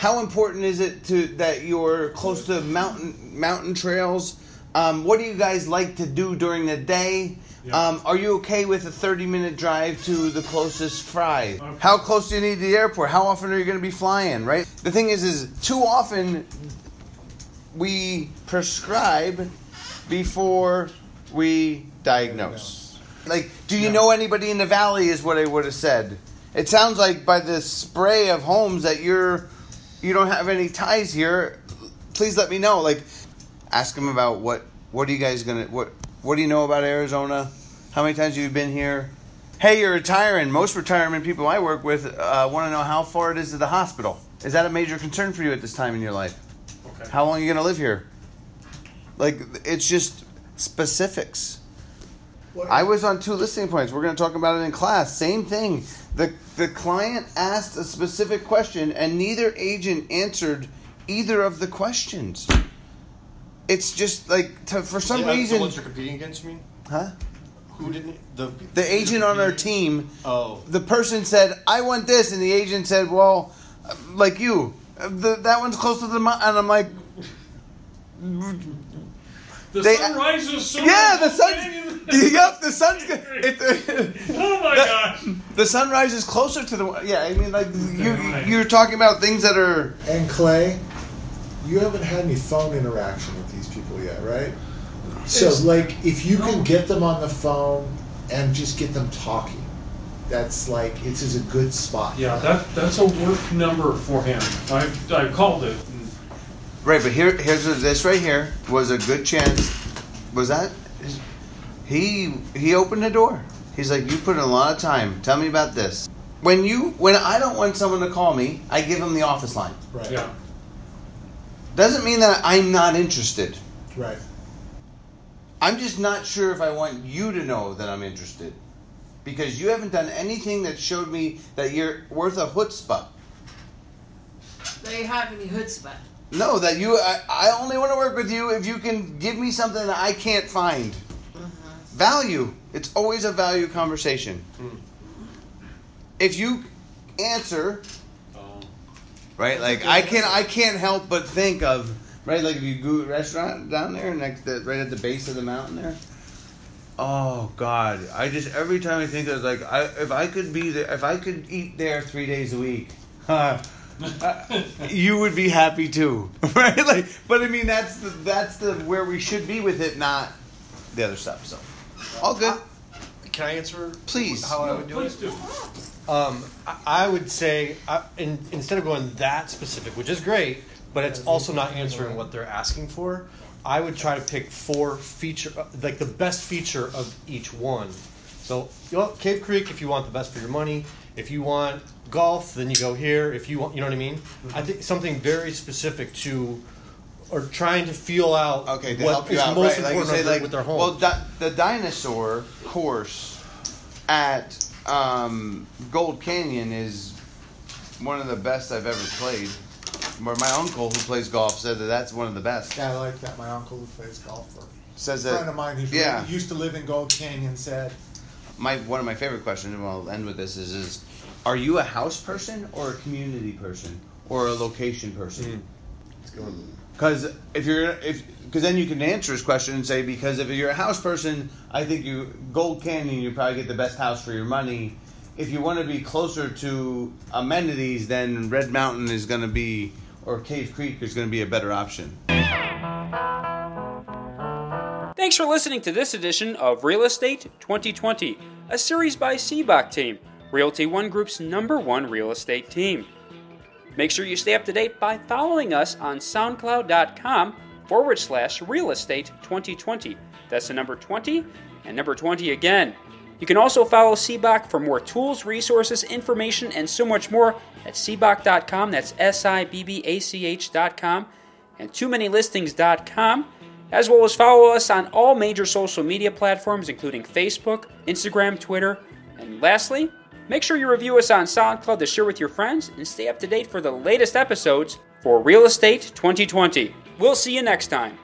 How important is it to that you're close to mountain mountain trails? Um, what do you guys like to do during the day? Um, are you okay with a 30 minute drive to the closest fry? How close do you need to the airport? How often are you going to be flying? Right. The thing is, is too often we prescribe before we diagnose. Like, do you know anybody in the valley? Is what I would have said. It sounds like by the spray of homes that you're you don't have any ties here. Please let me know. Like, ask them about what what are you guys gonna what what do you know about Arizona? How many times have you been here? Hey, you're retiring. Most retirement people I work with uh, want to know how far it is to the hospital. Is that a major concern for you at this time in your life? Okay. How long are you to live here? Like, it's just specifics. I was on two listing points. We're going to talk about it in class. Same thing. The the client asked a specific question, and neither agent answered either of the questions. It's just like to, for some Yeah, reason, the ones you're competing against, you mean? huh? Who didn't the The agent on our team, Oh, the person said, "I want this," and the agent said, "Well, uh, like you, the, that one's close to the mountain." And I'm like, The They- sun rises soon. "Yeah, the as sun's, canyon- yep, the sun's good." It, Oh my That- gosh. The sunrise is closer to the yeah. I mean, like you you're talking about things that are And Clay, you haven't had any phone interaction with these people yet, right? So, It's- like, if you can get them on the phone and just get them talking, that's like it's is a good spot. Yeah, that that's a work number for him. I I called it. right. But here here's what- this right here was a good chance. Was that he he opened the door. He's like, you put in a lot of time. Tell me about this. When you when I don't want someone to call me, I give them the office line. Right. Yeah. Doesn't mean that I'm not interested. Right. I'm just not sure if I want you to know that I'm interested. Because you haven't done anything that showed me that you're worth a chutzpah. They have any chutzpah. No, that you. I, I only want to work with you if you can give me something that I can't find. Value. It's always a value conversation. If you answer Um, right, like I can, I can't help but think of right, like if you go to a restaurant down there next, to, right at the base of the mountain there. Oh God! I just every time I think of like I, if I could be there, if I could eat there three days a week, uh, you would be happy too, right? Like, but I mean, that's the that's the where we should be with it, not the other stuff. So, all good. can I answer? Please. How I would do please it. do. Um, I, I would say, uh, in, instead of going that specific, which is great, but it's also not answering what they're asking for. I would try to pick four feature, uh, like the best feature of each one. So, you know, Cave Creek, if you want the best for your money. If you want golf, then you go here. If you want, you know what I mean. I think something very specific to, or trying to feel out Okay, to what help you is out, most right? Like you important say, with their- like with their home. well, di- the dinosaur course at um, Gold Canyon is one of the best I've ever played. Where my uncle, who plays golf, said that that's one of the best. Yeah, I like that. My uncle who plays golf for Says a that friend of mine who yeah. used to live in Gold Canyon said, my one of my favorite questions, and I'll end with this is: is Are you a house person or a community person or a location person? Because if you're if because then you can answer his question and say because if you're a house person, I think you Gold Canyon you probably get the best house for your money. If you want to be closer to amenities, then Red Mountain is going to be or Cave Creek is going to be a better option. Thanks for listening to this edition of Real Estate 2020, a series by Sibbach Team, Realty One Group's number one real estate team. Make sure you stay up to date by following us on SoundCloud.com forward slash real estate 2020. That's the number 20 and number 20 again. You can also follow Sibbach for more tools, resources, information, and so much more at Sibbach.com. That's S I B B A C H.com and too many listings.com, as well as follow us on all major social media platforms, including Facebook, Instagram, Twitter, and lastly, make sure you review us on SoundCloud to share with your friends and stay up to date for the latest episodes for Real Estate 2020. We'll see you next time.